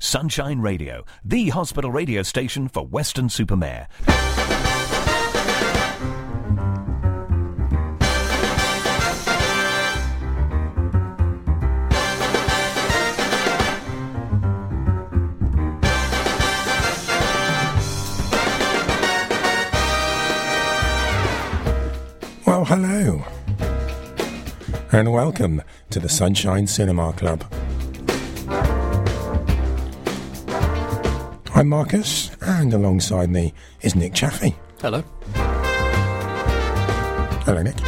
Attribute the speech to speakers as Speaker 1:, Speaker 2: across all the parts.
Speaker 1: Sunshine Radio, the hospital radio station for Weston-super-Mare.
Speaker 2: Well, hello. And welcome to the Sunshine Cinema Club. I'm Marcus, and alongside me is Nick Chaffee.
Speaker 3: Hello.
Speaker 2: Hello, Nick.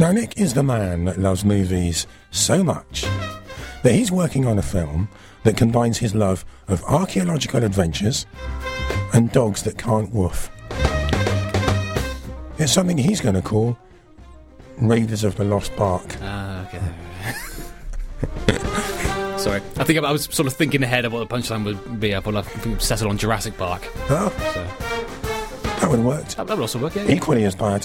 Speaker 2: Now, Nick is the man that loves movies so much that he's working on a film that combines his love of archaeological adventures and dogs that can't woof. It's something he's going to call Raiders of the Lost Bark.
Speaker 3: Ah, okay. Sorry, I think I, I was sort of thinking ahead of what the punchline would be. I thought I'd settle on Jurassic Park.
Speaker 2: Oh,
Speaker 3: So
Speaker 2: that would have worked.
Speaker 3: that, that would also work. Yeah. yeah.
Speaker 2: Equally as bad.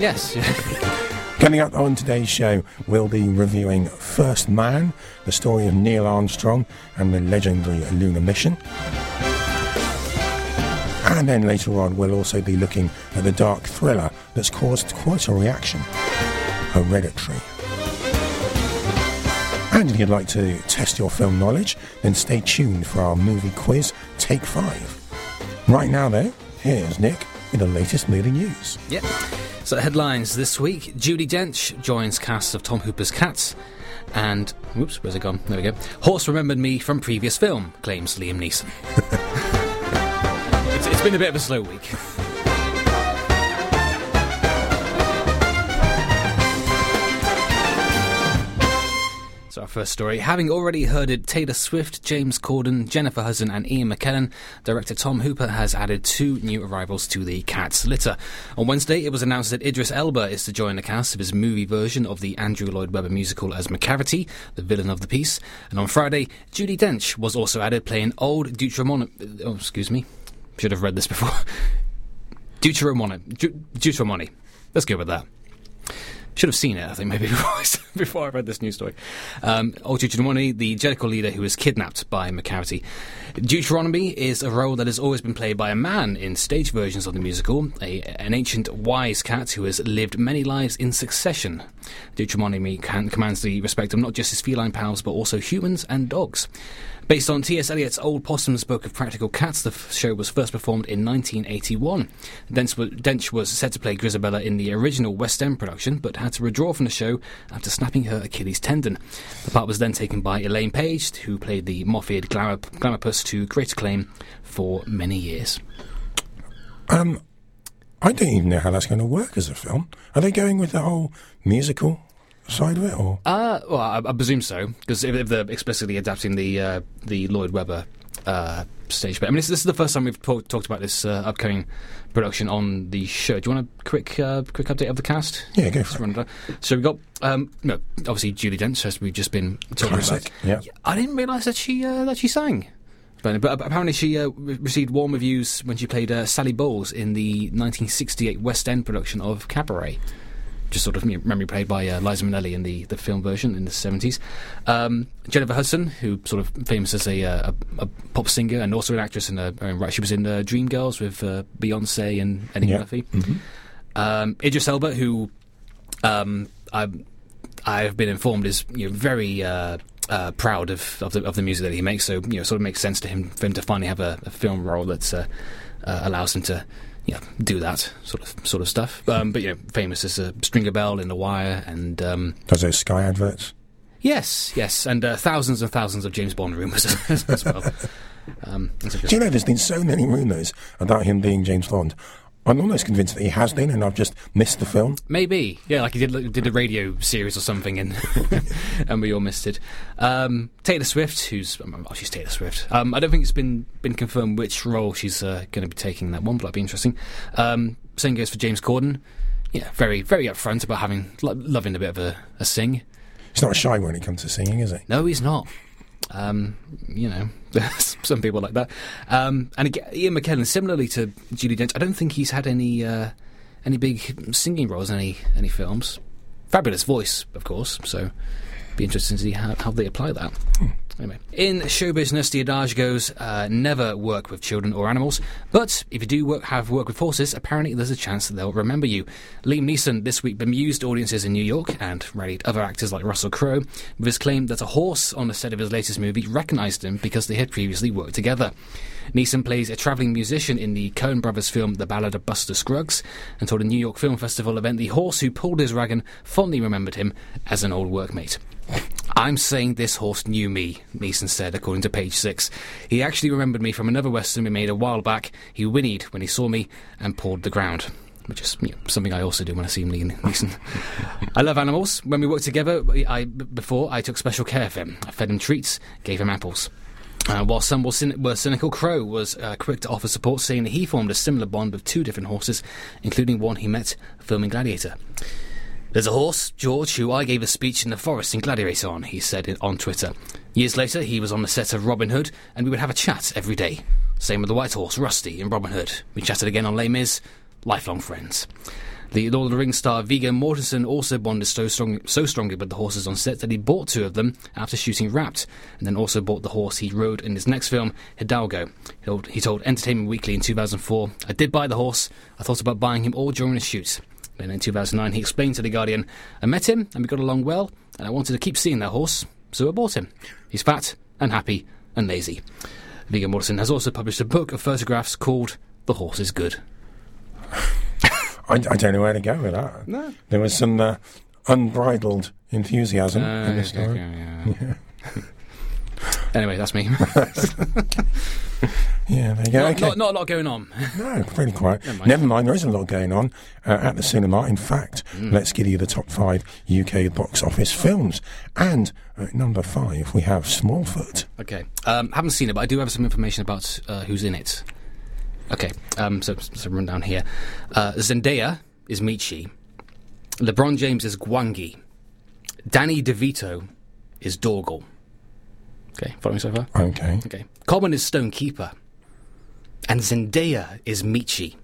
Speaker 3: Yes.
Speaker 2: Coming up on today's show, we'll be reviewing First Man, the story of Neil Armstrong and the legendary lunar mission. And then later on, we'll also be looking at the dark thriller that's caused quite a reaction Hereditary. And if you'd like to test your film knowledge, then stay tuned for our movie quiz, Take Five. Right now, though, here's Nick with the latest movie news.
Speaker 3: Yep. So headlines this week: Judi Dench joins cast of Tom Hooper's Cats, and whoops, where's it gone? There we go. Horse remembered me from previous film, claims Liam Neeson. it's, it's been a bit of a slow week. So our first story, having already heard it, Taylor Swift, James Corden, Jennifer Hudson and Ian McKellen, director Tom Hooper has added two new arrivals to the Cats litter. On Wednesday, it was announced that Idris Elba is to join the cast of his movie version of the Andrew Lloyd Webber musical as Macavity, the villain of the piece. And on Friday, Judi Dench was also added playing old Deuteronomy... Oh, excuse me. Should have read this before. Deuteronomy. Deut- Deuteronomy. Let's go with that. Should have seen it, I think, maybe before before I read this news story. Um, old Deuteronomy, the Jellicle leader who was kidnapped by McCarthy. Deuteronomy is a role that has always been played by a man in stage versions of the musical, a, an ancient wise cat who has lived many lives in succession. Deuteronomy can, commands the respect of not just his feline pals, but also humans and dogs. Based on T.S. Eliot's Old Possum's Book of Practical Cats, the f- show was first performed in 1981. Dench, w- Dench was set to play Grizabella in the original West End production, but had to withdraw from the show after snapping her Achilles tendon. The part was then taken by Elaine Paige, who played the moth-eared glamour, glamourpuss to great acclaim for many years.
Speaker 2: Um, I don't even know how that's going to work as a film. Are they going with the whole musical side of it, or
Speaker 3: Uh, well, I, I presume so, because if, if they're explicitly adapting the uh, the Lloyd Webber uh, stage play, I mean, this, this is the first time we've talk, talked about this uh, upcoming production on the show. Do you want a quick uh, quick update of the cast?
Speaker 2: yeah, go for it.
Speaker 3: run it down. So we've got um, no, obviously Julie Dench, as we've just been talking
Speaker 2: Classic,
Speaker 3: about.
Speaker 2: yeah.
Speaker 3: I didn't realise that she uh, that she sang. But, apparently she uh, received warm reviews when she played uh, Sally Bowles in the 1968 West End production of Cabaret. Just sort of memory played by uh, Liza Minnelli in the, the film version in the 70s. Um, Jennifer Hudson, who sort of famous as a, uh, a, a pop singer and also an actress in her own right. She was in uh, Dreamgirls with uh, Beyonce and Eddie
Speaker 2: Yeah.
Speaker 3: Murphy. Um, Idris Elba, who um, I, I've been informed is you know, very uh, uh, proud of, of the of the music that he makes. So you know, sort of makes sense to him for him to finally have a, a film role that uh, uh, allows him to you know, do that sort of sort of stuff. Um, but you know, famous as a Stringer Bell in The Wire, and um,
Speaker 2: Does those Sky adverts?
Speaker 3: yes, yes, and uh, thousands and thousands of James Bond rumours as, as well. Um,
Speaker 2: Do you know there's been so many rumours about him being James Bond? I'm almost convinced that he has been, and I've just missed the film.
Speaker 3: Maybe, yeah, like he did like, did a radio series or something, and and we all missed it. Um, Taylor Swift, who's oh, she's Taylor Swift. Um, I don't think it's been been confirmed which role she's uh, going to be taking in that one, but that'd be interesting. Um, same goes for James Corden. Yeah, very very upfront about having lo- loving a bit of a, a sing.
Speaker 2: He's not shy when it comes to singing, is he?
Speaker 3: No, he's not. Um, you know, some people like that. Um, and again, Ian McKellen, similarly to Judi Dench, I don't think he's had any uh, any big singing roles in any any films. Fabulous voice, of course. So, be interesting to see how, how they apply that. Anyway, in show business, the adage goes: uh, never work with children or animals. But if you do work, have work with horses, apparently there's a chance that they'll remember you. Liam Neeson this week bemused audiences in New York and rallied other actors like Russell Crowe with his claim that a horse on the set of his latest movie recognised him because they had previously worked together. Neeson plays a travelling musician in the Coen brothers film The Ballad of Buster Scruggs and told a New York Film Festival event the horse who pulled his wagon fondly remembered him as an old workmate. I'm saying this horse knew me, Neeson said, according to page six. He actually remembered me from another western we made a while back. He whinnied when he saw me and pawed the ground. Which is you know, something I also do when I see Liam Neeson. I love animals. When we worked together, I, before I took special care of him. I fed him treats, gave him apples. Uh, while some were, cyn- were, cynical, Crowe was uh, quick to offer support, saying that he formed a similar bond with two different horses, including one he met filming Gladiator. There's a horse, George, who I gave a speech in the forest in Gladiator on, he said on Twitter. Years later, he was on the set of Robin Hood, and we would have a chat every day. Same with the white horse, Rusty, in Robin Hood. We chatted again on Les Mis, lifelong friends. The Lord of the Rings star Viggo Mortensen also bonded so, strong, so strongly with the horses on set that he bought two of them after shooting Wrapped, and then also bought the horse he rode in his next film, Hidalgo. He told Entertainment Weekly in 2004, I did buy the horse. I thought about buying him all during the shoot. Then in 2009, he explained to The Guardian, I met him and we got along well, and I wanted to keep seeing that horse, so I bought him. He's fat and happy and lazy. Viggo Mortensen has also published a book of photographs called The Horse is Good.
Speaker 2: I, I don't know where to go with that.
Speaker 3: No.
Speaker 2: There was some uh, unbridled enthusiasm
Speaker 3: Uh,
Speaker 2: in this
Speaker 3: okay,
Speaker 2: story.
Speaker 3: okay, yeah. anyway, that's me.
Speaker 2: Yeah, there you go.
Speaker 3: not,
Speaker 2: okay.
Speaker 3: not, not a lot going on.
Speaker 2: No, pretty quiet.
Speaker 3: Never
Speaker 2: Never
Speaker 3: mind.
Speaker 2: mind. there is a lot going on uh, at the cinema. In fact,
Speaker 3: Mm.
Speaker 2: let's give you the top five UK box office films. And at number five, we have Smallfoot.
Speaker 3: Okay. Um, haven't seen it, but I do have some information about uh, who's in it. Okay. Um, so, so run down here. Uh, Zendaya is Meechee. LeBron James is Gwangi. Danny DeVito is Dorgle. Okay. Following so far?
Speaker 2: Okay.
Speaker 3: Okay. Common is Stonekeeper. And Zendaya is Meechee.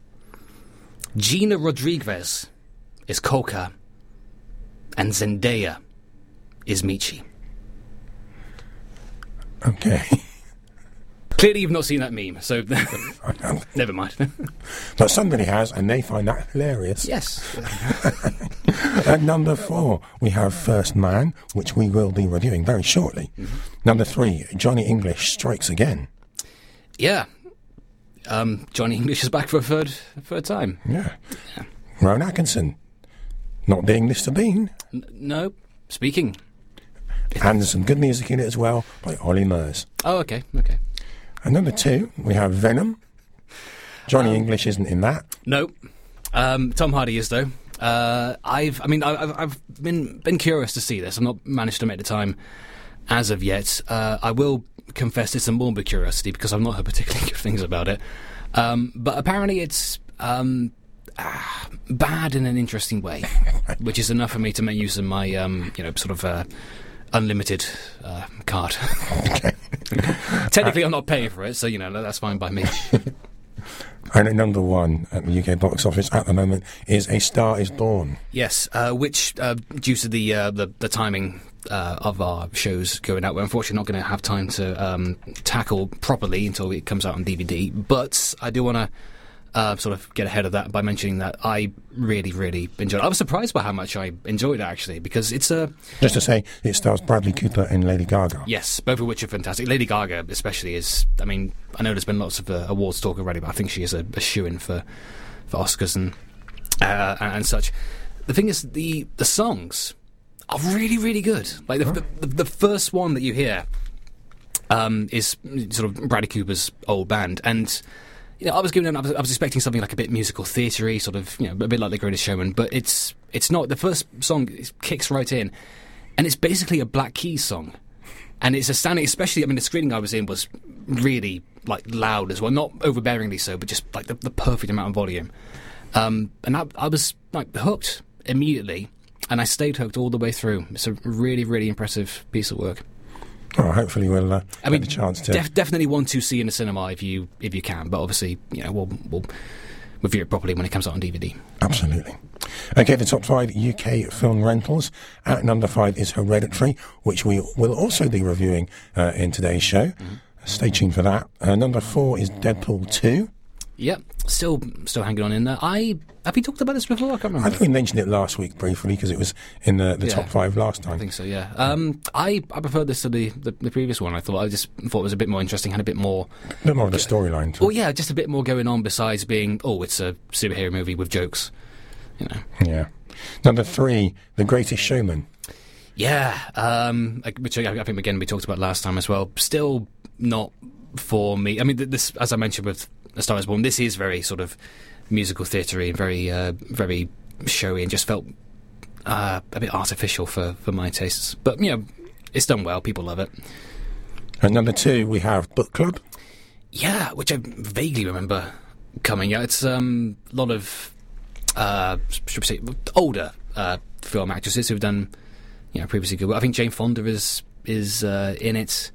Speaker 3: Gina Rodriguez is Coca. And Zendaya is Meechee.
Speaker 2: Okay.
Speaker 3: Clearly, you've not seen that meme, so never mind.
Speaker 2: but somebody has, and they find that hilarious.
Speaker 3: yes.
Speaker 2: At number four, we have First Man, which we will be reviewing very shortly.
Speaker 3: Mm-hmm.
Speaker 2: Number three, Johnny English Strikes Again.
Speaker 3: Yeah. Um, Johnny English is back for a third, third time.
Speaker 2: Yeah. Rowan Atkinson, not being Mr. Bean.
Speaker 3: N- no. Speaking.
Speaker 2: And there's some good music in it as well by Ollie Murs.
Speaker 3: Oh, okay. Okay.
Speaker 2: And number two, we have Venom. Johnny
Speaker 3: Um,
Speaker 2: English isn't in that.
Speaker 3: No. Um, Tom Hardy is though. Uh, I've, I mean, I- I've, I've been been curious to see this. I've not managed to make the time as of yet. Uh, I will confess it's a morbid curiosity because I've not heard particularly good things about it. Um, but apparently, it's um, ah, bad in an interesting way, which is enough for me to make use of my, um, you know, sort of uh, unlimited uh, card. Technically, I'm not paying for it, so you know that's fine by me.
Speaker 2: And at number one at the UK box office at the moment is A Star Is Born.
Speaker 3: Yes, uh, which uh, due to the uh, the, the timing uh, of our shows going out, we're unfortunately not going to have time to um, tackle properly until it comes out on DVD. But I do want to. Uh, sort of get ahead of that by mentioning that I really, really enjoyed. it. I was surprised by how much I enjoyed it actually, because it's a
Speaker 2: Just to say, it stars Bradley Cooper and Lady Gaga.
Speaker 3: yes, both of which are fantastic. Lady Gaga, especially, is. I mean, I know there's been lots of uh, awards talk already, but I think she is a, a shoe in for for Oscars and uh, and, and such. The thing is, the the songs are really, really good. Like the, the, the first one that you hear um, is sort of Bradley Cooper's old band, and you know, I was giving, I was, I was expecting something like a bit musical theatery, sort of, you know, a bit like The Greatest Showman, but it's it's not. The first song kicks right in, and it's basically a Black Keys song, and it's astounding. Especially, I mean, the screening I was in was really like loud as well, not overbearingly so, but just like the, the perfect amount of volume. Um, and I, I was like hooked immediately, and I stayed hooked all the way through. It's a really, really impressive piece of work.
Speaker 2: Oh, hopefully we'll uh,
Speaker 3: I mean,
Speaker 2: chance to.
Speaker 3: def- definitely want to see in the cinema if you if you can. But obviously, you know, we'll we'll review it properly when it comes out on DVD.
Speaker 2: Absolutely. Okay, the top five UK film rentals. At number five is Hereditary, which we will also be reviewing uh, in today's show. Stay tuned for that. Uh, number four is Deadpool 2.
Speaker 3: Yep, still still hanging on in there. I have we talked about this before? I can't remember.
Speaker 2: I think we mentioned it last week briefly because it was in the, the
Speaker 3: Yeah.
Speaker 2: top five last time.
Speaker 3: I think so. Yeah. Um, I I preferred this to the, the the previous one. I thought I just thought it was a bit more interesting, had a bit more.
Speaker 2: A bit more of the storyline. to
Speaker 3: Well, yeah, just a bit more going on besides being oh, it's a superhero movie with jokes. You know.
Speaker 2: Yeah. Number three, The Greatest Showman.
Speaker 3: Yeah, um, which I, I think again we talked about last time as well. Still not for me. I mean, this, as I mentioned with A Star Is Born, this is very sort of musical theatery and very, uh, very showy, and just felt uh, a bit artificial for for my tastes. But you know, it's done well. People love it.
Speaker 2: At number two, we have Book Club.
Speaker 3: Yeah, which I vaguely remember coming out. It's um, a lot of uh, should we say older uh, film actresses who've done you know previously good. work. I think Jane Fonda is is uh, in it.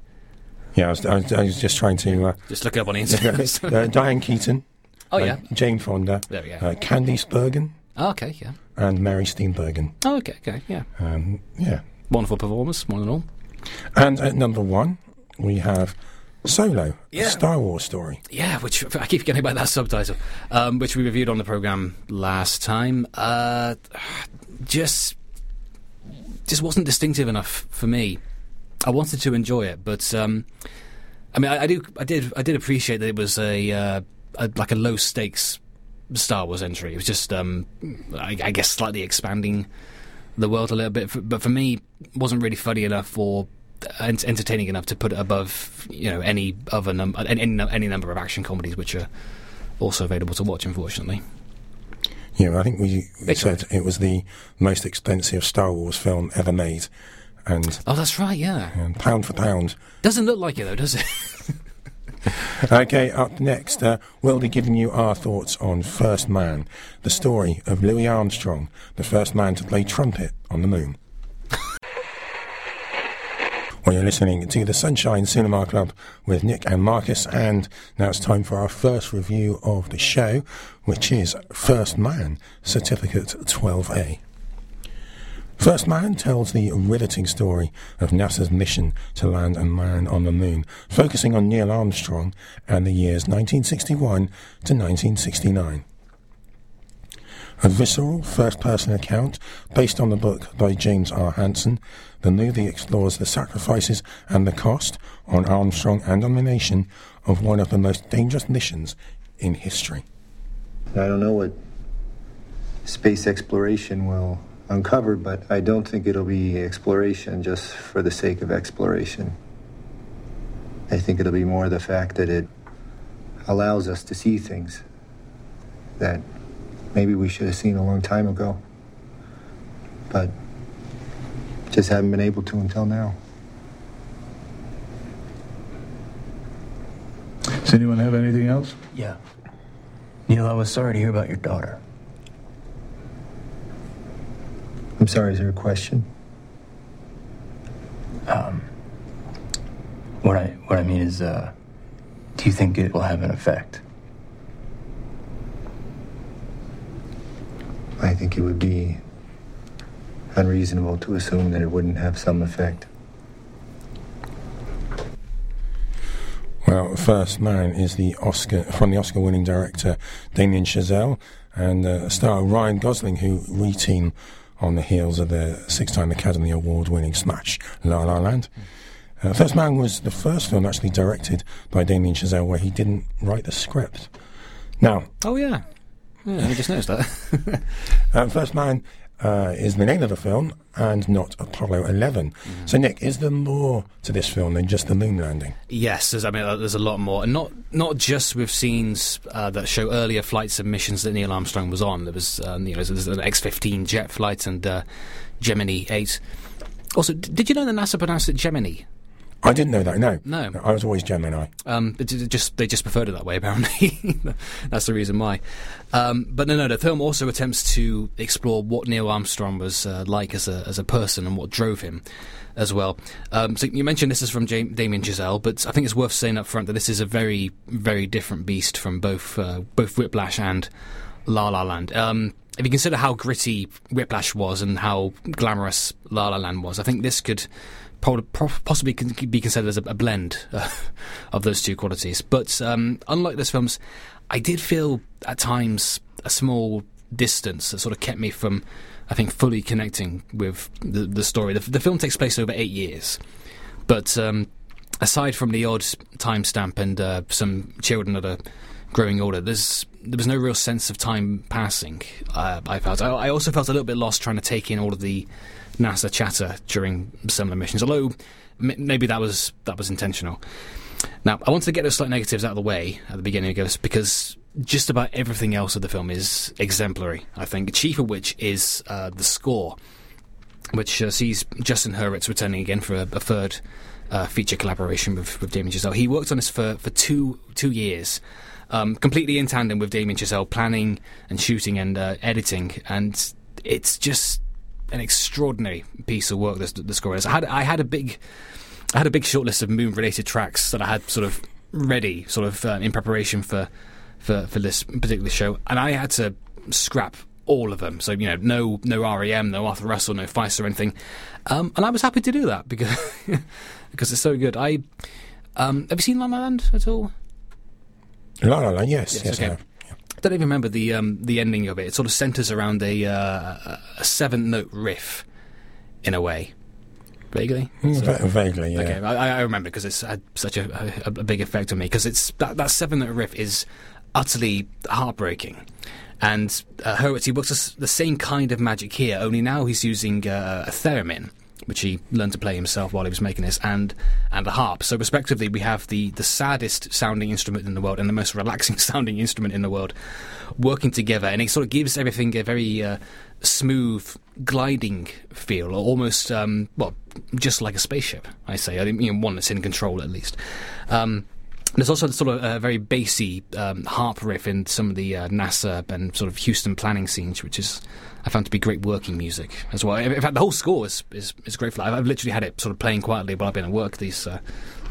Speaker 2: Yeah, I was, I was, I was just trying to. Uh,
Speaker 3: Just look it up on the internet.
Speaker 2: uh, Diane Keaton.
Speaker 3: oh
Speaker 2: uh,
Speaker 3: yeah.
Speaker 2: Jane Fonda.
Speaker 3: There we go.
Speaker 2: Uh, Candice Bergen.
Speaker 3: Oh, okay, yeah.
Speaker 2: And Mary Steenburgen.
Speaker 3: Oh, okay, okay, yeah.
Speaker 2: Um, yeah.
Speaker 3: Wonderful performance, one and all.
Speaker 2: And at number one, we have Solo,
Speaker 3: Yeah.
Speaker 2: Star Wars story.
Speaker 3: Yeah, which I keep forgetting about that subtitle, um, which we reviewed on the program last time. Uh, just, just wasn't distinctive enough for me. I wanted to enjoy it, but um, I mean, I, I do, I did, I did appreciate that it was a, uh, a like a low stakes Star Wars entry. It was just, um, I, I guess, slightly expanding the world a little bit. But for me, wasn't really funny enough or ent- entertaining enough to put it above, you know, any other num- any, any any number of action comedies which are also available to watch. Unfortunately,
Speaker 2: Yeah, I think we, we said it was the most expensive Star Wars film ever made. And
Speaker 3: oh, that's right. Yeah,
Speaker 2: um, pound for pound.
Speaker 3: doesn't look like it though, does it?
Speaker 2: Okay, up next, uh, we'll be giving you our thoughts on First Man, the story of Louis Armstrong, the first man to play trumpet on the moon. well, you're listening to the Sunshine Cinema Club with Nick and Marcus, and now it's time for our first review of the show, which is First Man, Certificate 12A. First Man tells the riveting story of NASA's mission to land a man on the moon, focusing on Neil Armstrong and the years 1961 to 1969. A visceral first person account based on the book by James R. Hansen, the movie explores the sacrifices and the cost on Armstrong and on the nation of one of the most dangerous missions in history.
Speaker 4: I don't know what space exploration will uncover, but I don't think it'll be exploration just for the sake of exploration. I think it'll be more the fact that it allows us to see things that maybe we should have seen a long time ago, but just haven't been able to until now.
Speaker 5: Does anyone have anything else?
Speaker 6: Yeah. Neil, I was sorry to hear about your daughter.
Speaker 4: I'm sorry, is there a question?
Speaker 6: What I what I mean is, uh, do you think it will have an effect?
Speaker 4: I think it would be unreasonable to assume that it wouldn't have some effect.
Speaker 2: Well, First Man is the Oscar from the Oscar-winning director Damien Chazelle and uh, star Ryan Gosling, who reteam on the heels of the six-time Academy Award-winning smash La La Land. Uh, First Man was the first film actually directed by Damien Chazelle where he didn't write the script. Now,
Speaker 3: oh yeah, yeah. I just noticed that.
Speaker 2: um, First Man uh, is the name of the film and not Apollo 11. So, Nick, is there more to this film than just the moon landing?
Speaker 3: Yes, there's, I mean, uh, there's a lot more, and not not just with scenes uh, that show earlier flights and missions that Neil Armstrong was on. There was, um, you know, there's an X-15 jet flight and uh, Gemini 8. Also, d- did you know that NASA pronounced it Gemini?
Speaker 2: I didn't know that. No,
Speaker 3: No.
Speaker 2: I was always Gemini.
Speaker 3: Um, just they just preferred it that way. Apparently, that's the reason why. Um, but no, no. The film also attempts to explore what Neil Armstrong was uh, like as a as a person and what drove him, as well. Um, so you mentioned this is from Jam- Damien Chazelle, but I think it's worth saying up front that this is a very very different beast from both uh, both Whiplash and La La Land. Um, if you consider how gritty Whiplash was and how glamorous La La Land was, I think this could possibly con- be considered as a, a blend uh, of those two qualities. But um, unlike those films, I did feel at times a small distance that sort of kept me from, I think, fully connecting with the, the story. The, the film takes place over eight years, but um, aside from the odd timestamp and uh, some children that are growing older, there's there was no real sense of time passing. Uh, I felt. I, I also felt a little bit lost trying to take in all of the NASA chatter during the missions. Although m- maybe that was that was intentional. Now, I wanted to get those slight negatives out of the way at the beginning of this because just about everything else of the film is exemplary. I think, chief of which is uh, the score, which uh, sees Justin Hurwitz returning again for a, a third uh, feature collaboration with, with Damien Chazelle. He worked on this for, for two two years, um, completely in tandem with Damien Chazelle, planning and shooting and uh, editing, and it's just an extraordinary piece of work. This the score is. I had I had a big I had a big short list of moon related tracks that I had sort of ready, sort of uh, in preparation for, for for this particular show, and I had to scrap all of them. So you know, no no REM, no Arthur Russell, no Feist or anything, um, and I was happy to do that because because it's so good. I um, have you seen La La Land at all?
Speaker 2: La La Land, yes,
Speaker 3: Yes,
Speaker 2: yes,
Speaker 3: okay.
Speaker 2: I
Speaker 3: don't even remember the um, the ending of it. It sort of centers around a uh, a seven note riff, in a way, vaguely.
Speaker 2: Mm,
Speaker 3: So-
Speaker 2: va- vaguely, yeah.
Speaker 3: Okay, I, I remember because it's had such a, a, a big effect on me because it's that that seven note riff is utterly heartbreaking. And uh, Hurwitz, he works the the same kind of magic here, only now he's using uh, a theremin, which he learned to play himself while he was making this, and and a harp. So, respectively, we have the, the saddest sounding instrument in the world and the most relaxing sounding instrument in the world working together, and it sort of gives everything a very uh, smooth, gliding feel, or almost, um, well, just like a spaceship, I say. I mean, one that's in control at least. Um, there's also sort of a very bassy um, harp riff in some of the uh, NASA and sort of Houston planning scenes, which is I found to be great working music as well. In fact, the whole score is is, is great. For that. I've, literally had it sort of playing quietly while I've been at work these uh,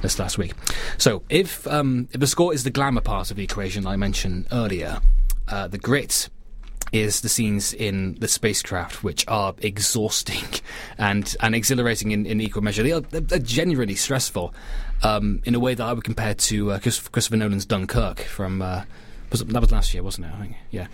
Speaker 3: this last week. So if um, if the score is the glamour part of the equation I mentioned earlier, uh, the grit is the scenes in the spacecraft, which are exhausting and, and exhilarating in, in equal measure. They are they're, genuinely stressful um, in a way that I would compare to uh, Christopher Nolan's Dunkirk from. Uh, was that was last year, wasn't it? Yeah.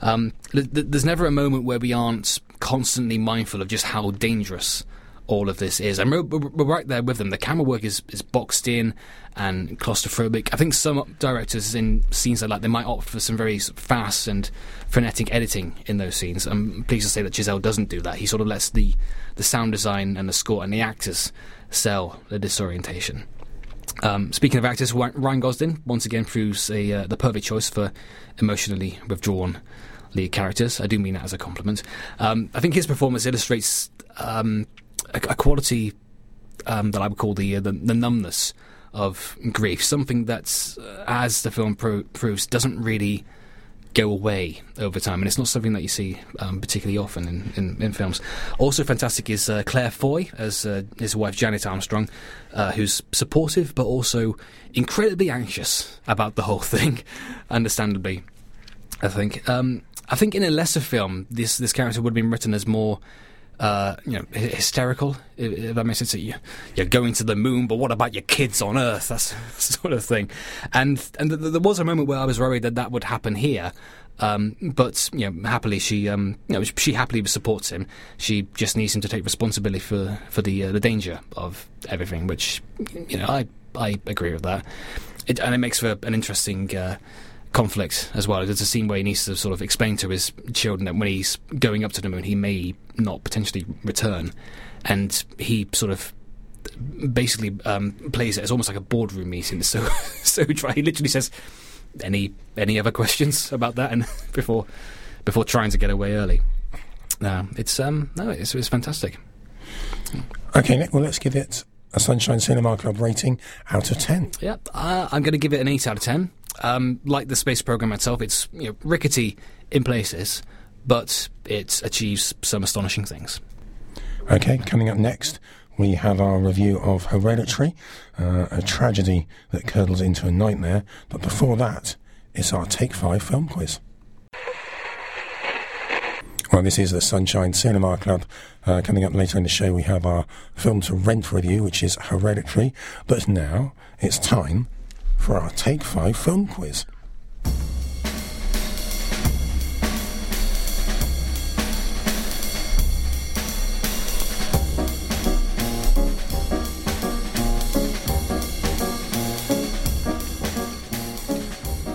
Speaker 3: Um, th- th- there's never a moment where we aren't constantly mindful of just how dangerous all of this is. And we're, we're, right there with them. The camera work is, is boxed in and claustrophobic. I think some directors in scenes like that, they might opt for some very fast and frenetic editing in those scenes. I'm pleased to say that Chazelle doesn't do that. He sort of lets the, the sound design and the score and the actors sell the disorientation. Um, speaking of actors, Ryan Gosling once again proves a, uh, the perfect choice for emotionally withdrawn lead characters. I do mean that as a compliment. Um, I think his performance illustrates um, a, a quality um, that I would call the, uh, the the numbness of grief, something that's, uh, as the film pro- proves, doesn't really go away over time, and it's not something that you see um, particularly often in, in, in films. Also, fantastic is uh, Claire Foy as uh, his wife Janet Armstrong, uh, who's supportive but also incredibly anxious about the whole thing, understandably. I think. Um, I think in a lesser film, this this character would have been written as more. Uh, you know, hysterical. If, that makes sense. You, you're going to the moon, but what about your kids on Earth? That's sort of thing. And and th- th- there was a moment where I was worried that that would happen here. Um, but you know, happily she um, you know, she happily supports him. She just needs him to take responsibility for for the uh, the danger of everything. Which you know, I I agree with that. It, and it makes for an interesting. Uh, conflict as well. There's a scene where he needs to sort of explain to his children that when he's going up to the moon, he may not potentially return, and he sort of basically um, plays it as almost like a boardroom meeting. So, so dry. He literally says, "Any any other questions about that?" And before before trying to get away early. No, it's um no, it's it's fantastic.
Speaker 2: Okay, Nick, well, let's give it a Sunshine Cinema Club rating out of 10.
Speaker 3: Yep, uh, I'm going to give it an 8 out of 10. Um, like the space program itself, it's you know, rickety in places, but it achieves some astonishing things.
Speaker 2: Okay, coming up next, we have our review of Hereditary, uh, a tragedy that curdles into a nightmare. But before that, it's our Take 5 film quiz. Well, this is the Sunshine Cinema Club. Uh, coming up later in the show, we have our film to rent review, which is Hereditary. But now it's time for our Take 5 film quiz.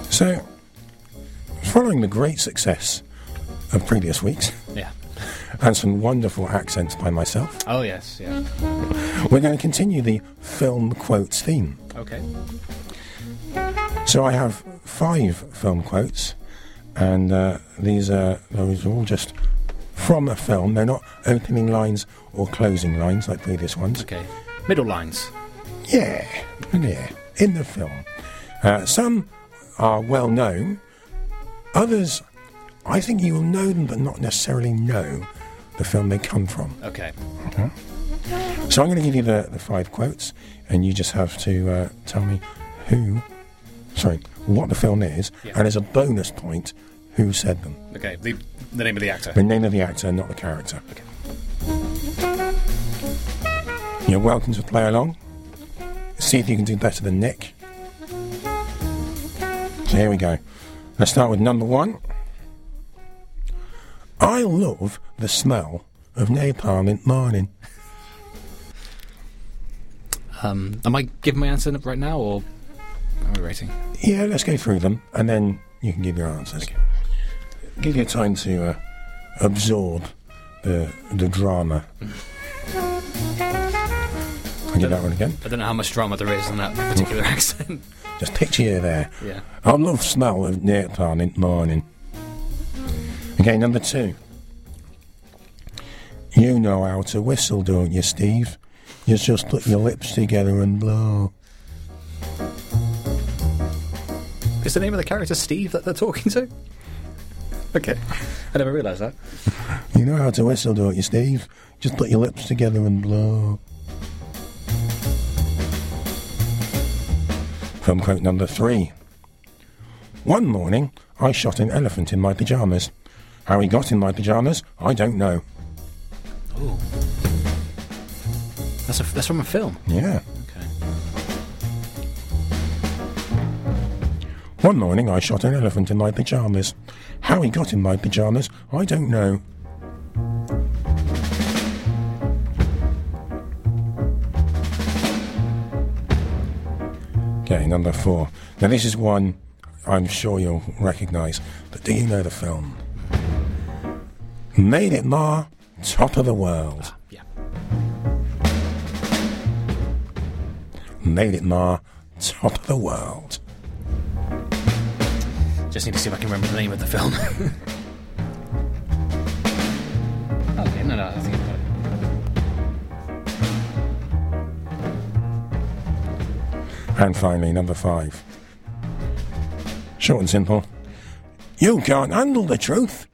Speaker 2: So, following the great success of previous weeks
Speaker 3: Yeah.
Speaker 2: and some wonderful accents by myself,
Speaker 3: Oh, yes, yeah.
Speaker 2: we're going to continue the film quotes theme.
Speaker 3: Okay.
Speaker 2: So I have five film quotes, and uh, these are those are all just from a film. They're not opening lines or closing lines like previous ones.
Speaker 3: Okay. Middle lines.
Speaker 2: Yeah, yeah, in the film. Uh, some are well known. Others, I think you will know them, but not necessarily know the film they come from.
Speaker 3: Okay. okay.
Speaker 2: So I'm going to give you the, the five quotes, and you just have to uh, tell me who, sorry, what the film is,
Speaker 3: Yeah.
Speaker 2: and as a bonus point, who said them.
Speaker 3: Okay. The, the name of the actor.
Speaker 2: The name of the actor, not the character. Okay. You're welcome to play along. See if you can do better than Nick. So here we go. Let's start with number one. I love the smell of napalm in the morning.
Speaker 3: Um, am I giving my answer right now, or are we waiting?
Speaker 2: Yeah, let's go through them, and then you can give your answers. Give you time to uh, absorb the the drama. I'll give that one again.
Speaker 3: I don't know how much drama there is in that particular accent.
Speaker 2: Just picture you there.
Speaker 3: yeah.
Speaker 2: I love smell of napalm in the morning. Okay, number two. You know how to whistle, don't you, Steve? You just put your lips together and blow.
Speaker 3: Is the name of the character Steve that they're talking to? Okay. I never realised that.
Speaker 2: You know how to whistle, don't you, Steve? Just put your lips together and blow. Film quote number three. One morning, I shot an elephant in my pyjamas. How he got in my pyjamas, I don't know.
Speaker 3: Oh. That's, a, that's from a film.
Speaker 2: Yeah. One morning, I shot an elephant in my pyjamas. How he got in my pyjamas, I don't know. Okay, number four. Now, this is one I'm sure you'll recognise, but do you know the film? Made it, Ma, top of the world.
Speaker 3: Ah, yeah.
Speaker 2: Made it, Ma, top of the world.
Speaker 3: Just need to see if I can remember the name of the film. okay, no, no, I think I've got it.
Speaker 2: And finally, number five. Short and simple. You can't handle the truth.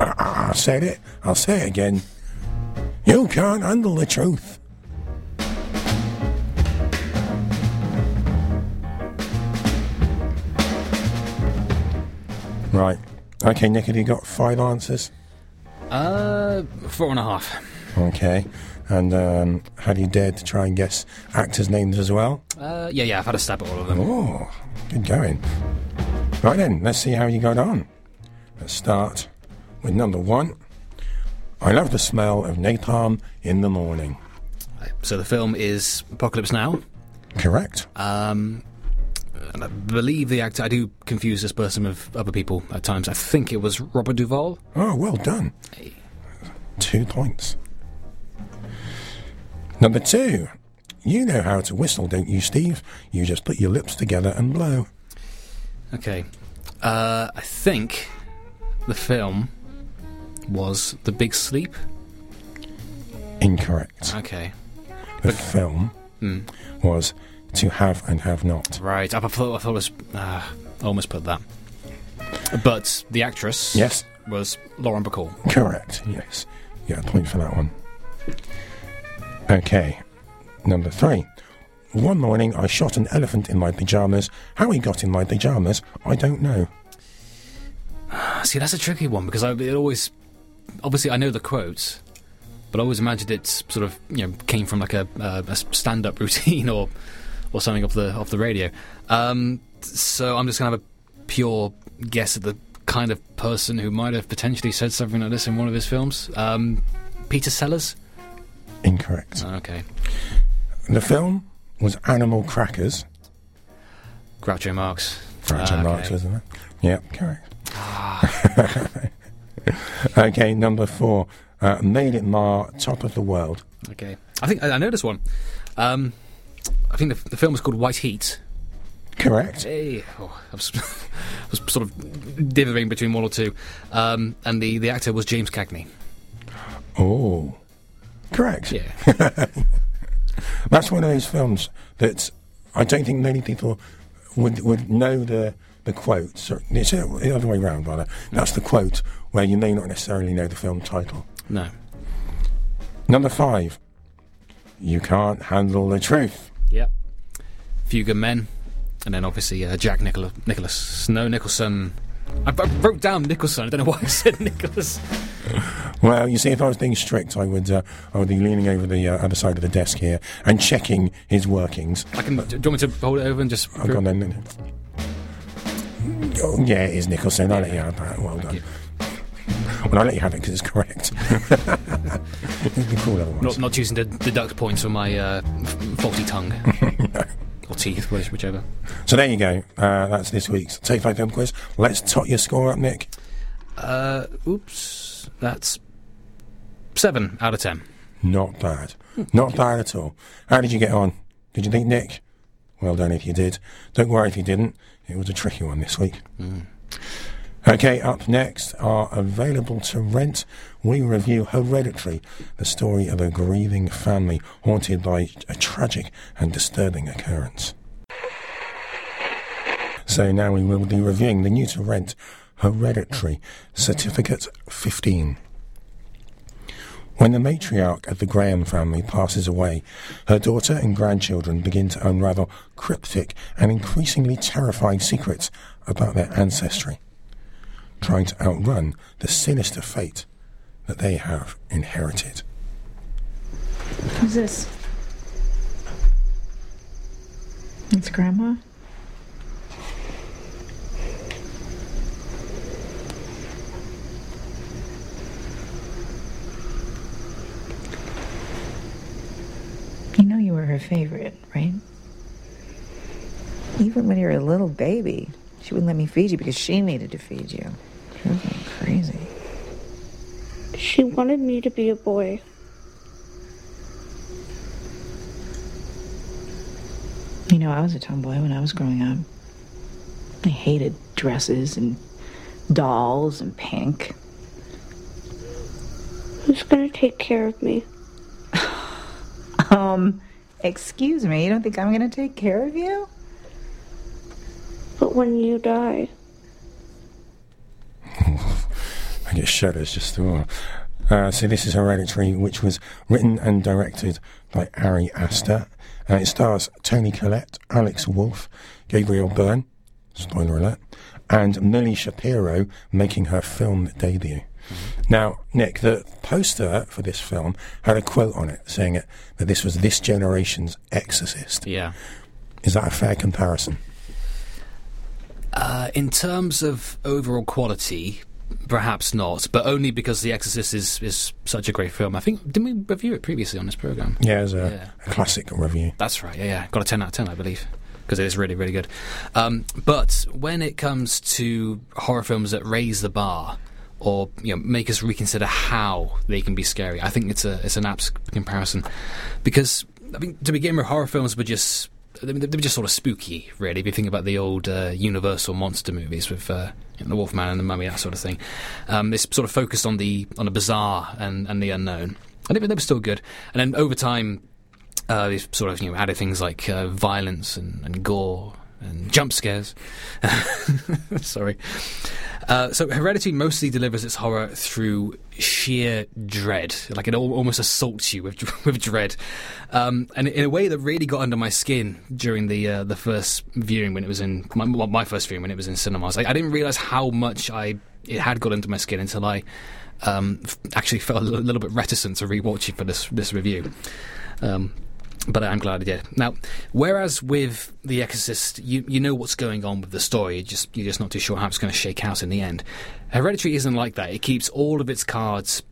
Speaker 2: I said it. I'll say it again. You can't handle the truth. Right. Okay, Nick, have you got five answers?
Speaker 3: Uh, four and a half.
Speaker 2: Okay. And um, have you dared to try and guess actors' names as well?
Speaker 3: Uh, yeah, yeah, I've had a stab at all of them.
Speaker 2: Oh, good going. Right then, let's see how you got on. Let's start with number one. I love the smell of napalm in the morning.
Speaker 3: So the film is Apocalypse Now.
Speaker 2: Correct.
Speaker 3: Um, and I believe the actor, I do confuse this person with other people at times. I think it was Robert Duvall.
Speaker 2: Oh, well done. Two points. Number two. You know how to whistle, don't you, Steve? You just put your lips together and blow.
Speaker 3: Okay. Uh, I think the film was The Big Sleep.
Speaker 2: Incorrect.
Speaker 3: Okay.
Speaker 2: The film
Speaker 3: Hmm.
Speaker 2: was To Have and Have Not.
Speaker 3: Right. I thought, I thought it was. Uh, almost put that. But the actress
Speaker 2: Yes,
Speaker 3: was Lauren Bacall.
Speaker 2: correct. Yes. Yeah, point for that one. Okay. Number three. One morning I shot an elephant in my pyjamas. How he got in my pyjamas, I don't know.
Speaker 3: See, that's a tricky one because I it always. Obviously, I know the quotes, but I always imagined it sort of you know came from like a, uh, a stand-up routine or or something off the off the radio. Um, so I'm just gonna have a pure guess at the kind of person who might have potentially said something like this in one of his films. Um, Peter Sellers.
Speaker 2: Incorrect.
Speaker 3: Okay.
Speaker 2: The film was Animal Crackers.
Speaker 3: Groucho Marx.
Speaker 2: Groucho
Speaker 3: Ah,
Speaker 2: Marx,
Speaker 3: okay.
Speaker 2: wasn't it? Yep, correct. okay, number four. Uh, Made it Ma, Top of the World.
Speaker 3: Okay. I think I I know this one. Um, I think the, the film is called White Heat.
Speaker 2: Correct.
Speaker 3: Hey, oh, I, was, I was sort of dithering between one or two. Um, and the, the actor was James Cagney.
Speaker 2: Oh, correct.
Speaker 3: Yeah.
Speaker 2: That's one of those films that I don't think many people would would know the the quote. So it's the other way round, rather. That's the quote where you may not necessarily know the film title.
Speaker 3: no.
Speaker 2: Number five. You can't handle the truth.
Speaker 3: Yep. Good Men. And then obviously uh, Jack Nicholas, Nicholas. No, Nicholson. I, I wrote down Nicholson. I don't know why I said Nicholas.
Speaker 2: Well, you see, if I was being strict, I would uh, I would be leaning over the uh, other side of the desk here and checking his workings.
Speaker 3: I can. Do you want me to hold it over and just.
Speaker 2: I've gone then. Oh, yeah, it is Nicholson. I'll let you have that. Well done.
Speaker 3: you.
Speaker 2: Well, I'll let you have it because it's correct. It'd be cool otherwise.
Speaker 3: Not, not choosing to deduct points from my uh, faulty tongue. Or teeth, which- whichever.
Speaker 2: So there you go. Uh, that's this week's Take Five Film Quiz. Let's tot your score up, Nick.
Speaker 3: Uh, oops. That's seven out of ten.
Speaker 2: Not bad. Not bad at all. How did you get on? Did you think, Nick? Well done if you did. Don't worry if you didn't. It was a tricky one this week. Okay, up next are available to rent. We review Hereditary, the story of a grieving family haunted by a tragic and disturbing occurrence. So now we will be reviewing the new to rent Hereditary Certificate 15. When the matriarch of the Graham family passes away, her daughter and grandchildren begin to unravel cryptic and increasingly terrifying secrets about their ancestry, trying to outrun the sinister fate that they have inherited.
Speaker 7: Who's this? It's Grandma? You know you were her favorite, right?
Speaker 8: Even when you were a little baby, she wouldn't let me feed you because she needed to feed you. She was going crazy.
Speaker 9: She wanted me to be a boy.
Speaker 7: You know, I was a tomboy when I was growing up. I hated dresses and dolls and pink.
Speaker 9: Who's gonna take care of me?
Speaker 8: Um, excuse me, you don't think I'm going to take care of you?
Speaker 9: But when you die,
Speaker 2: I get shudders just to. Uh, so this is Hereditary, which was written and directed by Ari Aster. Uh, it stars Toni Collette, Alex Wolff, Gabriel Byrne, spoiler alert, and Millie Shapiro making her film debut. Now, Nick, the poster for this film had a quote on it saying it, that this was this generation's Exorcist.
Speaker 3: Yeah.
Speaker 2: Is that a fair comparison?
Speaker 3: Uh, in terms of overall quality, perhaps not, but only because The Exorcist is, is such a great film. I think didn't we review it previously on this program?
Speaker 2: Yeah, as a,
Speaker 3: Yeah.
Speaker 2: a classic review.
Speaker 3: That's right. Yeah, yeah. Got a ten out of ten, I believe, because it is really, really good. Um, but when it comes to horror films that raise the bar or you know make us reconsider how they can be scary, I think it's a it's an apt comparison because I mean to begin with, horror films were just they were just sort of spooky, really. If you think about the old uh, Universal monster movies with uh, you know, the Wolfman and the Mummy, that sort of thing, um, this sort of focused on the on the bizarre and, and the unknown, and they, they were still good. And then over time, uh, they sort of you know added things like uh, violence and, and gore and jump scares. Sorry. Uh, so Hereditary mostly delivers its horror through sheer dread, like it al- almost assaults you with with dread, um, and in a way that really got under my skin during the uh, the first viewing when it was in my, well, my first viewing when it was in cinemas. I, I didn't realize how much I it had got under my skin until I um, actually felt a little, little bit reticent to rewatch it for this this review. Um, but I'm glad I did. Now, whereas with The Exorcist, you you know what's going on with the story, you just you're just not too sure how it's going to shake out in the end. Hereditary isn't like that. It keeps all of its cards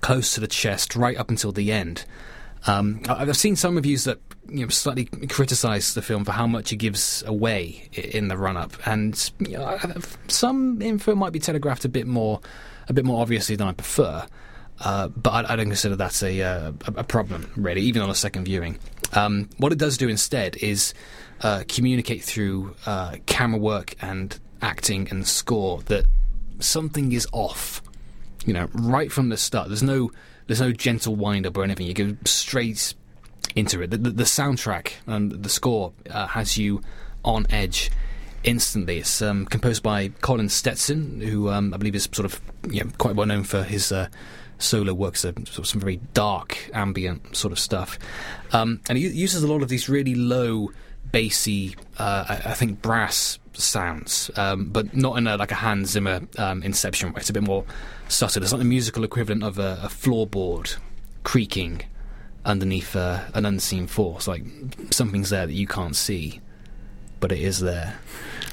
Speaker 3: close to the chest right up until the end. Um, I've seen some reviews that you know slightly criticise the film for how much it gives away in the run-up, and you know, some info might be telegraphed a bit more, a bit more obviously than I prefer. Uh, but I, I don't consider that uh, a a problem, really, even on a second viewing. Um, what it does do instead is uh, communicate through uh, camera work and acting and score that something is off. You know, right from the start. There's no there's no gentle wind up or anything. You go straight into it. The, the, the soundtrack and the score uh, has you on edge instantly. It's um, composed by Colin Stetson, who um, I believe is sort of you know, quite well known for his uh, solo works, uh, sort of some very dark, ambient sort of stuff. Um, and he uses a lot of these really low, bassy, uh, I, I think brass sounds, um, but not in a, like a Hans Zimmer um, Inception way. It's a bit more subtle. It's like the musical equivalent of a, a floorboard creaking underneath uh, an unseen force. Like something's there that you can't see, but it is there.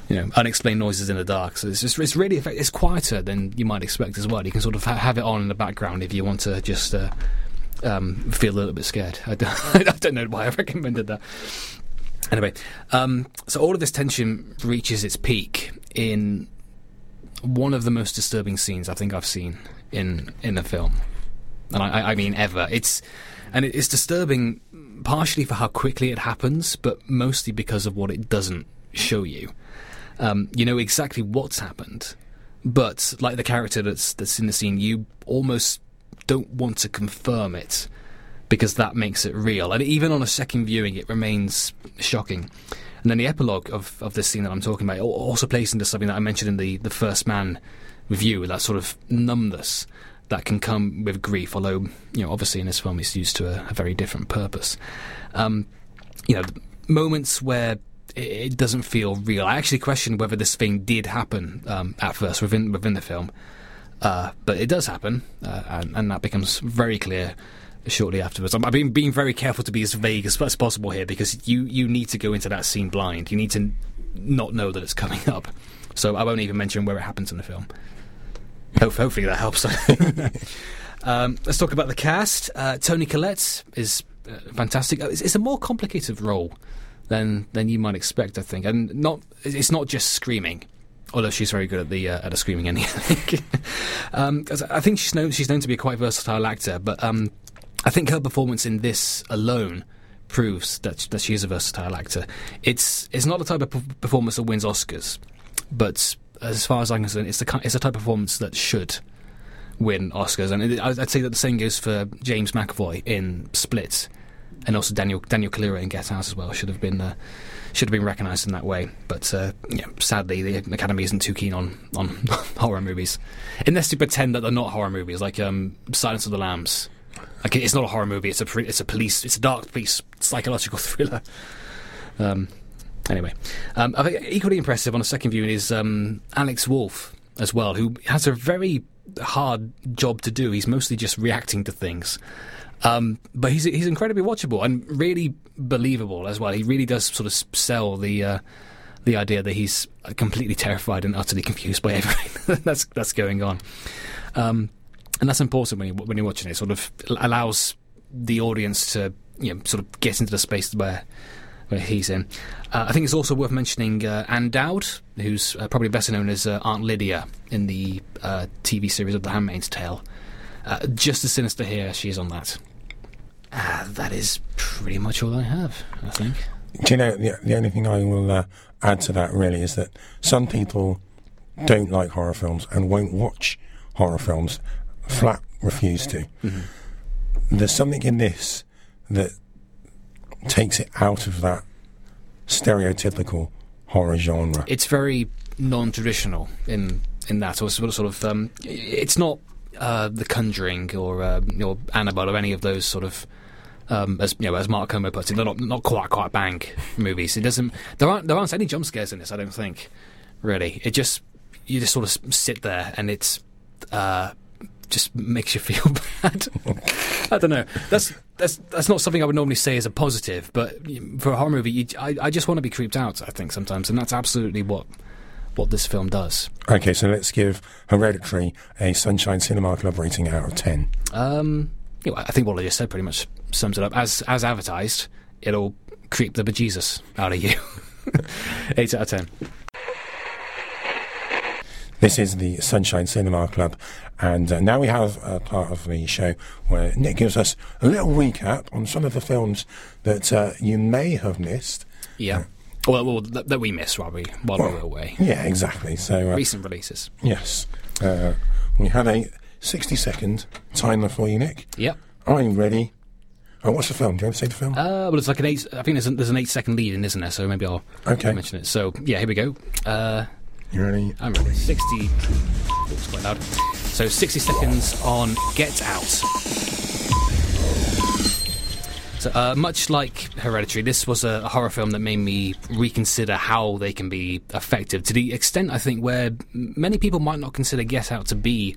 Speaker 3: You know, unexplained noises in the dark. So it's just it's really effect- it's quieter than you might expect as well. You can sort of ha- have it on in the background if you want to just uh, um, feel a little bit scared. I don't, I don't know why I recommended that. Anyway, um, so all of this tension reaches its peak in one of the most disturbing scenes I think I've seen in in a film, and I, I mean ever. It's and it's disturbing partially for how quickly it happens, but mostly because of what it doesn't show you. Um, you know exactly what's happened, but like the character that's that's in the scene, you almost don't want to confirm it because that makes it real. And even on a second viewing, it remains shocking. And then the epilogue of, of this scene that I'm talking about also plays into something that I mentioned in the, the First Man review, that sort of numbness that can come with grief, although, you know, obviously in this film it's used to a, a very different purpose. Um, you know, moments where it, doesn't feel real. I actually questioned whether this thing did happen um, at first within within the film, uh, but it does happen, uh, and, and that becomes very clear shortly afterwards. I'm, I've been being very careful to be as vague as, as possible here because you you need to go into that scene blind. You need to not know that it's coming up. So I won't even mention where it happens in the film. Hopefully that helps. um, let's talk about the cast. Uh, Toni Collette is uh, fantastic. Uh, It's, it's a more complicated role than than you might expect, I think, and not it's not just screaming. Although she's very good at the uh, at the screaming, anything. um, 'cause I think she's known she's known to be a quite versatile actor, but um, I think her performance in this alone proves that that she is a versatile actor. It's it's not the type of performance that wins Oscars, but as far as I'm concerned, it's the it's the type of performance that should win Oscars, and I'd say that the same goes for James McAvoy in Split, and also Daniel Daniel Kaluuya in Get Out as well. Should have been uh, should have been recognised in that way, but uh, yeah, sadly the Academy isn't too keen on on horror movies, unless they pretend that they're not horror movies, like um, Silence of the Lambs. Like it's not a horror movie; it's a it's a police, it's a dark police psychological thriller. Um, anyway, um, I think equally impressive on a second viewing is um, Alex Wolff as well, who has a very hard job to do. He's mostly just reacting to things. Um, but he's he's incredibly watchable and really believable as well. He really does sort of sell the uh, the idea that he's completely terrified and utterly confused by everything that's that's going on. Um, and that's important when you when you're watching it. it. Sort of allows the audience to you know sort of get into the space where where he's in. Uh, I think it's also worth mentioning uh, Ann Dowd, who's uh, probably better known as uh, Aunt Lydia in the uh, TV series of The Handmaid's Tale. Uh, just as sinister here as she is on that. Uh, that is pretty much all I have, I think.
Speaker 2: Do you know, the, the only thing I will uh, add to that really is that some people don't like horror films and won't watch horror films, flat refuse to. There's something in this that takes it out of that stereotypical horror genre.
Speaker 3: It's very non-traditional in in that, or sort of, sort of um, it's not uh, The Conjuring or uh, or Annabelle or any of those sort of. Um, as you know, as Mark Kermode puts it, they're not not quite quite bang movies. It doesn't. There aren't there aren't any jump scares in this. I don't think. Really, it just you just sort of sit there and it's uh, just makes you feel bad. I don't know. That's that's that's not something I would normally say as a positive, but for a horror movie, you, I I just want to be creeped out. I think sometimes, and that's absolutely what what this film does.
Speaker 2: Okay, so let's give Hereditary a Sunshine Cinema Club rating out of 10.
Speaker 3: Um, you know, I think what I just said pretty much sums it up. As as advertised, it'll creep the bejesus out of you. Eight out of ten.
Speaker 2: This is the Sunshine Cinema Club, and uh, now we have a part of the show where Nick gives us a little recap on some of the films that uh, you may have missed.
Speaker 3: Yeah. Well, well that, that we missed while we while we were away.
Speaker 2: Yeah, exactly. So, uh,
Speaker 3: Recent releases.
Speaker 2: yes, uh, we had a 60 second timer for you, Nick.
Speaker 3: Yep.
Speaker 2: I'm ready. Oh, what's the film? Do you want to say the film?
Speaker 3: Uh, well, it's like an eight. I think there's, a, there's an eight second lead in, isn't there? So maybe I'll
Speaker 2: Okay.
Speaker 3: mention it. So yeah, here we go. Uh,
Speaker 2: you ready?
Speaker 3: I'm ready. 60. Oh, it's quite loud. So 60 seconds on Get Out. So, uh, much like Hereditary, this was a, a horror film that made me reconsider how they can be effective to the extent I think where many people might not consider Get Out to be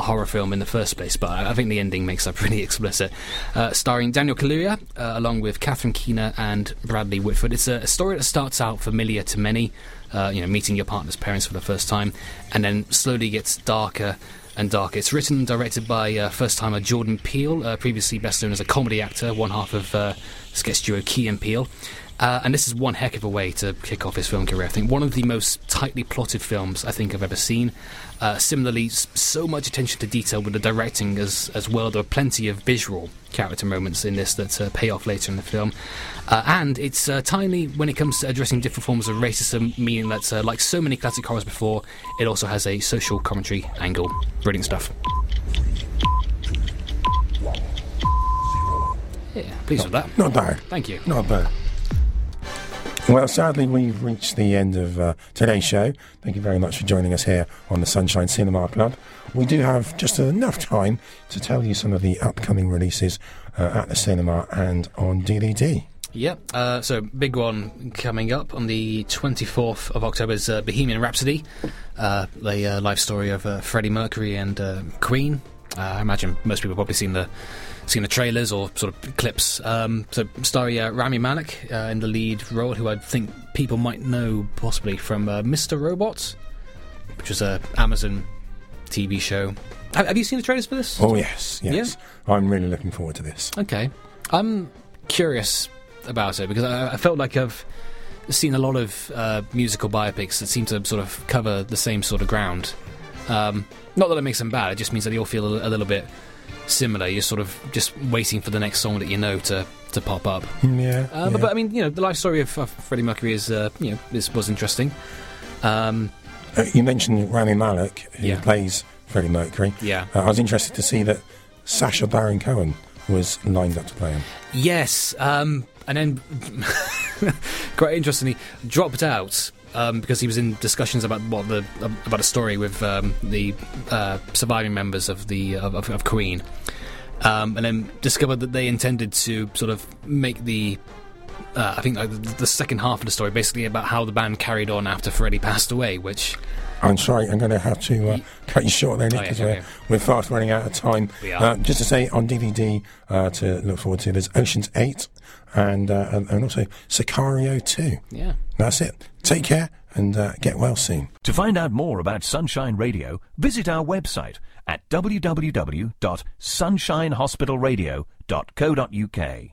Speaker 3: a horror film in the first place, but I think the ending makes that pretty explicit. Uh, starring Daniel Kaluuya, uh, along with Catherine Keener and Bradley Whitford. It's a, a story that starts out familiar to many, uh, you know, meeting your partner's parents for the first time, and then slowly gets darker and darker. It's written and directed by uh, first-timer Jordan Peele, uh, previously best known as a comedy actor, one half of uh, sketch duo Key and Peele. Uh, and this is one heck of a way to kick off his film career. I think one of the most tightly plotted films I think I've ever seen. Uh, similarly, so much attention to detail with the directing as as well. There are plenty of visual character moments in this that uh, pay off later in the film. Uh, and it's uh, timely when it comes to addressing different forms of racism, meaning that, uh, like so many classic horrors before, it also has a social commentary angle. Brilliant stuff. Yeah, pleased with that.
Speaker 2: Not bad.
Speaker 3: Thank you.
Speaker 2: Not bad. Well, sadly, we've reached the end of uh, today's show. Thank you very much for joining us here on the Sunshine Cinema Club. We do have just enough time to tell you some of the upcoming releases uh, at the cinema and on DVD.
Speaker 3: Yep. Uh, so big one coming up on the 24th of October is uh, Bohemian Rhapsody, uh, the uh, life story of uh, Freddie Mercury and uh, Queen. I imagine most people have probably seen the seen the trailers or sort of clips. Um, so starring uh, Rami Malek uh, in the lead role, who I think people might know possibly from uh, Mr. Robot, which was a Amazon TV show. Have, have you seen the trailers for this?
Speaker 2: Oh, yes, yes. I'm really looking forward to this.
Speaker 3: Okay. I'm curious about it because I, I felt like I've seen a lot of uh, musical biopics that seem to sort of cover the same sort of ground. Um, not that it makes them bad, it just means that they all feel a, a little bit similar. You're sort of just waiting for the next song that you know to, to pop up.
Speaker 2: Yeah.
Speaker 3: Uh,
Speaker 2: yeah.
Speaker 3: but, but I mean, you know, the life story of, of Freddie Mercury is, uh, you know, is, was interesting. Um,
Speaker 2: Uh, you mentioned Rami Malek, who
Speaker 3: Yeah.
Speaker 2: plays Freddie Mercury.
Speaker 3: yeah.
Speaker 2: Uh, I was interested to see that Sacha Baron Cohen was lined up to play him.
Speaker 3: Yes, um, and then quite interestingly, dropped out um, because he was in discussions about what the about a story with um, the uh, surviving members of the of, of, of Queen, um, and then discovered that they intended to sort of make the. Uh, I think like, the, the second half of the story basically about how the band carried on after Freddie passed away, which
Speaker 2: I'm sorry, I'm going to have to uh, cut you short there, Nick,
Speaker 3: Oh, yeah,
Speaker 2: because
Speaker 3: okay.
Speaker 2: we're, we're fast running out of time.
Speaker 3: We are.
Speaker 2: Uh, just to say, on DVD uh, to look forward to, there's Ocean's 8 and, uh, and, and also Sicario 2.
Speaker 3: yeah.
Speaker 2: That's it. Take care and uh, get well soon.
Speaker 1: To find out more about Sunshine Radio, visit our website at www.sunshinehospitalradio.co.uk.